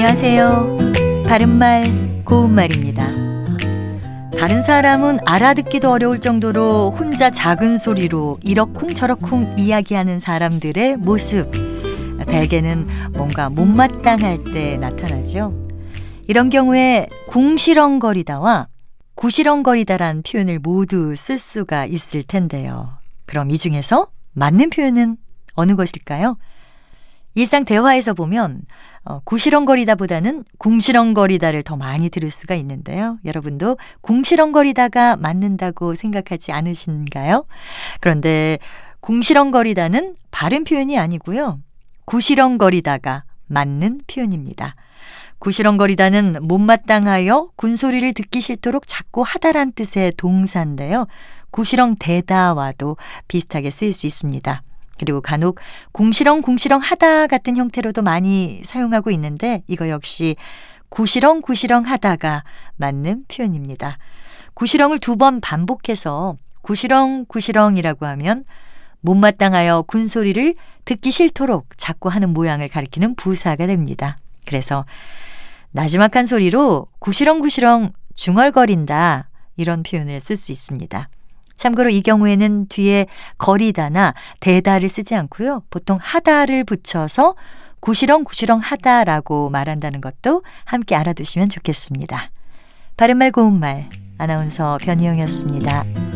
안녕하세요. 바른말, 고운말입니다. 다른 사람은 알아듣기도 어려울 정도로 혼자 작은 소리로 이러쿵저러쿵 이야기하는 사람들의 모습. 대개는 뭔가 못마땅할 때 나타나죠. 이런 경우에 궁시렁거리다와 구시렁거리다란 표현을 모두 쓸 수가 있을 텐데요. 그럼 이 중에서 맞는 표현은 어느 것일까요? 일상 대화에서 보면 어, 구시렁거리다보다는 궁시렁거리다를 더 많이 들을 수가 있는데요. 여러분도 궁시렁거리다가 맞는다고 생각하지 않으신가요? 그런데 궁시렁거리다는 바른 표현이 아니고요. 구시렁거리다가 맞는 표현입니다. 구시렁거리다는 못마땅하여 군소리를 듣기 싫도록 자꾸 하다란 뜻의 동사인데요. 구시렁대다와도 비슷하게 쓰일 수 있습니다. 그리고 간혹 궁시렁 궁시렁 하다 같은 형태로도 많이 사용하고 있는데 이거 역시 구시렁 구시렁 하다가 맞는 표현입니다. 구시렁을 두 번 반복해서 구시렁 구시렁이라고 하면 못마땅하여 군소리를 듣기 싫도록 자꾸 하는 모양을 가리키는 부사가 됩니다. 그래서 나지막한 소리로 구시렁구시렁 중얼거린다 이런 표현을 쓸 수 있습니다. 참고로 이 경우에는 뒤에 거리다나 대다를 쓰지 않고요. 보통 하다를 붙여서 구시렁 구시렁 하다라고 말한다는 것도 함께 알아두시면 좋겠습니다. 바른말 고운말 아나운서 변희영이었습니다.